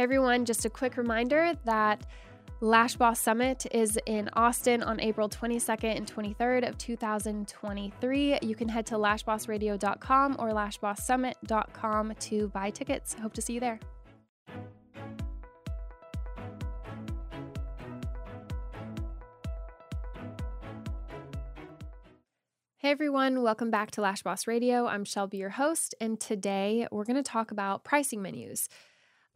Everyone, just a quick reminder that Lash Boss Summit is in Austin on April 22nd and 23rd of 2023. You can head to lashbossradio.com or lashbosssummit.com to buy tickets. Hope to see you there. Hey everyone, welcome back to Lash Boss Radio. I'm Shelby, your host, and today we're going to talk about pricing menus.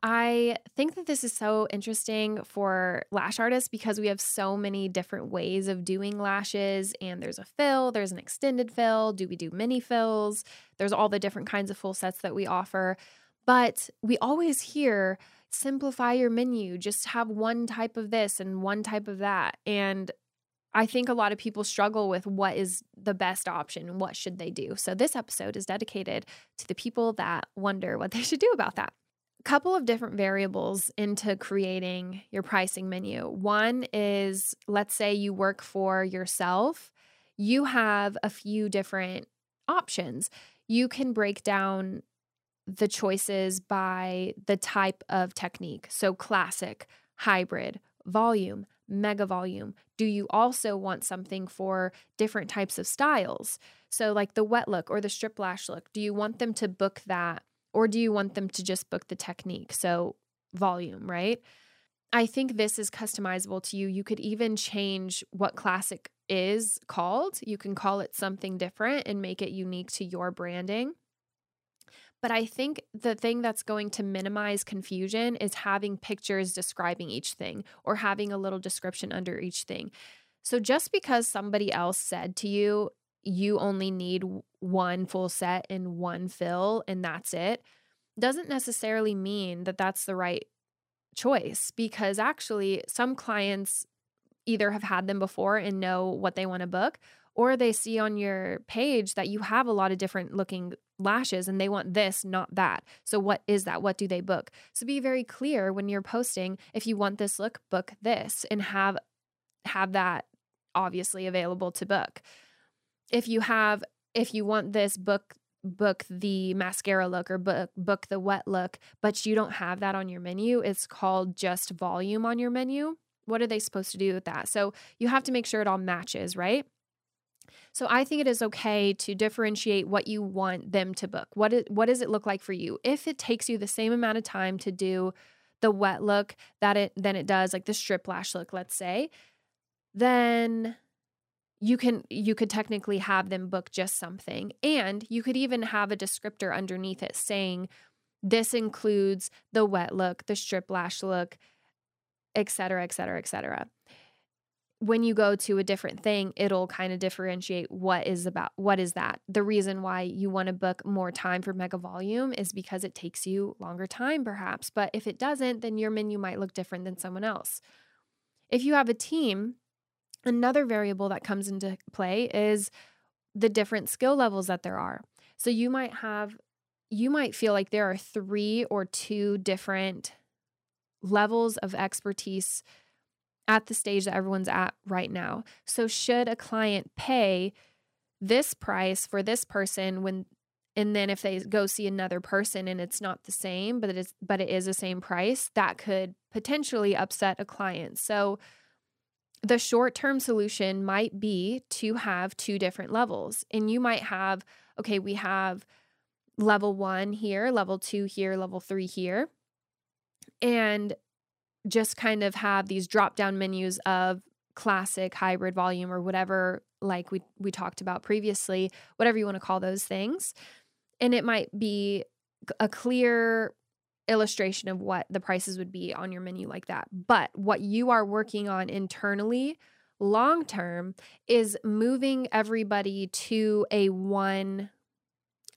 I think that this is so interesting for lash artists because we have so many different ways of doing lashes, and there's a fill, there's an extended fill. Do we do mini fills? There's all the different kinds of full sets that we offer. But we always hear simplify your menu, just have one type of this and one type of that. And I think a lot of people struggle with what is the best option what should they do. So this episode is dedicated to the people that wonder what they should do about that. Couple of different variables into creating your pricing menu. One is let's say you work for yourself, you have a few different options. You can break down the choices by the type of technique. So classic, hybrid, volume, mega volume? Do you also want something for different types of styles? So, like the wet look or the strip lash look, do you want them to book that or do you want them to just book the technique? So, volume, right? I think this is customizable to you. You could even change what classic is called. You can call it something different and make it unique to your branding. But I think the thing that's going to minimize confusion is having pictures describing each thing or having a little description under each thing. So just because somebody else said to you, you only need one full set and one fill and that's it, doesn't necessarily mean that that's the right choice because actually some clients either have had them before and know what they want to book or they see on your page that you have a lot of different looking lashes and they want this, not that. So, what is that? What do they book? So, be very clear when you're posting if you want this look, book this and have have that obviously available to book. If you have if you want this book book the mascara look or book book the wet look, but you don't have that on your menu, it's called just volume on your menu. What are they supposed to do with that? So you have to make sure it all matches, right? So I think it is okay to differentiate what you want them to book. What it, what does it look like for you? If it takes you the same amount of time to do the wet look that it than it does like the strip lash look, let's say, then you can you could technically have them book just something and you could even have a descriptor underneath it saying this includes the wet look, the strip lash look, et cetera, et cetera, et cetera when you go to a different thing, it'll kind of differentiate what is about what is that. The reason why you want to book more time for mega volume is because it takes you longer time, perhaps. But if it doesn't, then your menu might look different than someone else. If you have a team, another variable that comes into play is the different skill levels that there are. So you might have, you might feel like there are three or two different levels of expertise at the stage that everyone's at right now. So, should a client pay this price for this person when and then if they go see another person and it's not the same but it is but it is the same price that could potentially upset a client so the short-term solution might be to have two different levels and you might have okay we have level 1 here level 2 here level 3 here and just kind of have these drop down menus of classic hybrid volume or whatever like we we talked about previously whatever you want to call those things and it might be a clear illustration of what the prices would be on your menu like that but what you are working on internally long term is moving everybody to a one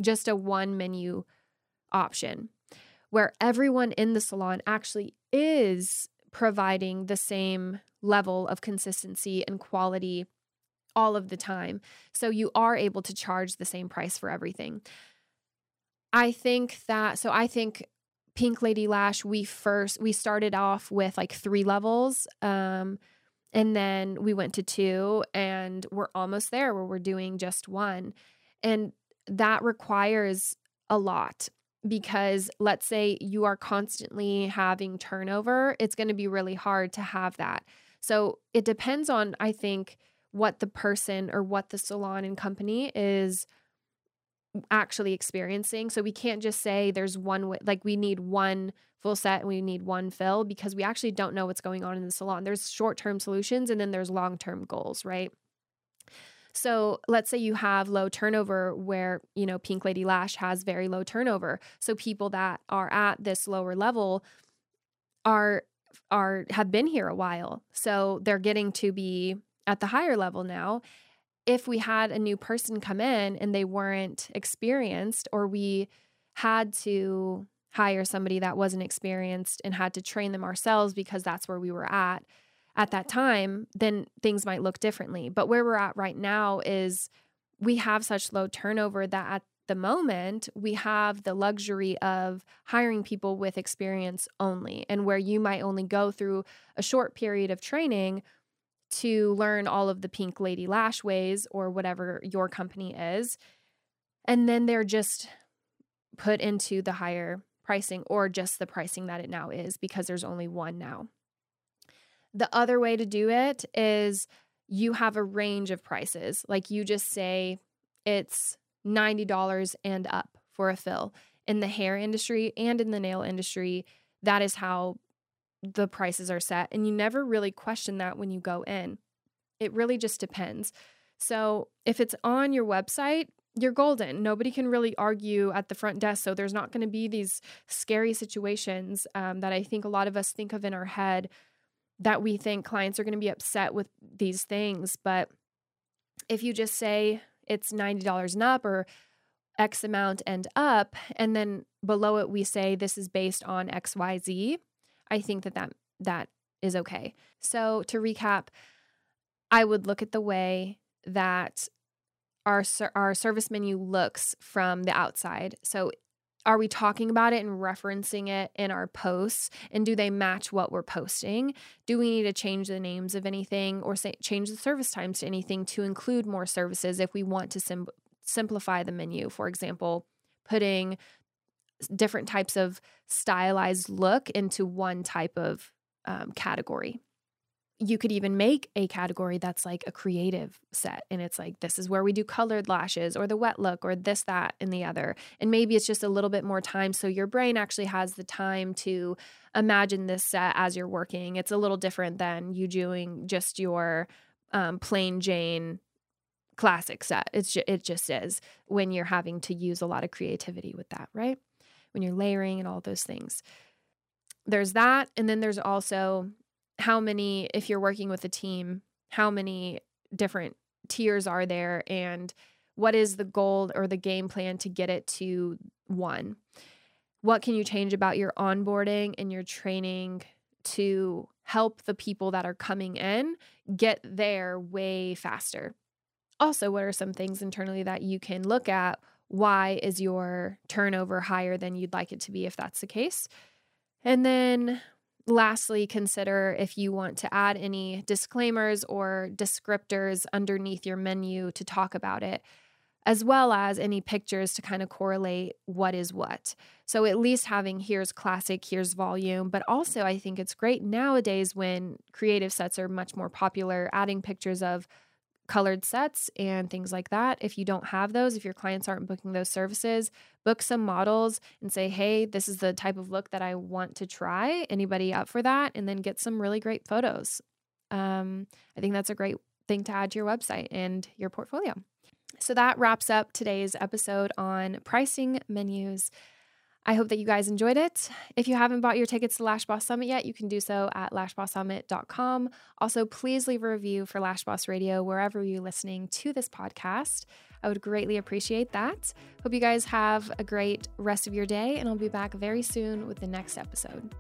just a one menu option where everyone in the salon actually is providing the same level of consistency and quality all of the time. So you are able to charge the same price for everything. I think that, so I think Pink Lady Lash, we first, we started off with like three levels. Um, and then we went to two, and we're almost there where we're doing just one. And that requires a lot because let's say you are constantly having turnover, it's going to be really hard to have that. So it depends on, I think, what the person or what the salon and company is actually experiencing. So we can't just say there's one way, like we need one full set and we need one fill because we actually don't know what's going on in the salon. There's short term solutions and then there's long term goals, right? So let's say you have low turnover where, you know, Pink Lady Lash has very low turnover. So people that are at this lower level are are have been here a while. So they're getting to be at the higher level now. If we had a new person come in and they weren't experienced or we had to hire somebody that wasn't experienced and had to train them ourselves because that's where we were at, at that time, then things might look differently. But where we're at right now is we have such low turnover that at the moment, we have the luxury of hiring people with experience only, and where you might only go through a short period of training to learn all of the pink lady lash ways or whatever your company is. And then they're just put into the higher pricing or just the pricing that it now is because there's only one now. The other way to do it is you have a range of prices. Like you just say it's $90 and up for a fill. In the hair industry and in the nail industry, that is how the prices are set. And you never really question that when you go in. It really just depends. So if it's on your website, you're golden. Nobody can really argue at the front desk. So there's not going to be these scary situations um, that I think a lot of us think of in our head that we think clients are going to be upset with these things. But if you just say it's $90 and up or X amount and up, and then below it we say this is based on XYZ, I think that that, that is okay. So to recap, I would look at the way that our our service menu looks from the outside. So are we talking about it and referencing it in our posts and do they match what we're posting do we need to change the names of anything or say, change the service times to anything to include more services if we want to sim- simplify the menu for example putting different types of stylized look into one type of um, category. You could even make a category that's like a creative set and it's like this is where we do colored lashes or the wet look or this that and the other and maybe it's just a little bit more time so your brain actually has the time to imagine this set as you're working. It's a little different than you doing just your um, plain jane classic set. It's ju- it just is when you're having to use a lot of creativity with that right when you're layering and all those things there's that and then there's also how many, if you're working with a team, how many different tiers are there and what is the goal or the game plan to get it to one? What can you change about your onboarding and your training to help the people that are coming in get there way faster? Also, what are some things internally that you can look at? Why is your turnover higher than you'd like it to be if that's the case? And then lastly, consider if you want to add any disclaimers or descriptors underneath your menu to talk about it, as well as any pictures to kind of correlate what is what. So, at least having here's classic, here's volume, but also I think it's great nowadays when creative sets are much more popular, adding pictures of colored sets and things like that. If you don't have those, if your clients aren't booking those services, book some models and say, hey, this is the type of look that I want to try. Anybody up for that? And then get some really great photos. Um, I think that's a great thing to add to your website and your portfolio. So that wraps up today's episode on pricing menus. I hope that you guys enjoyed it. If you haven't bought your tickets to Lash Boss Summit yet, you can do so at lashbosssummit.com. Also, please leave a review for Lash Boss Radio wherever you're listening to this podcast. I would greatly appreciate that. Hope you guys have a great rest of your day, and I'll be back very soon with the next episode.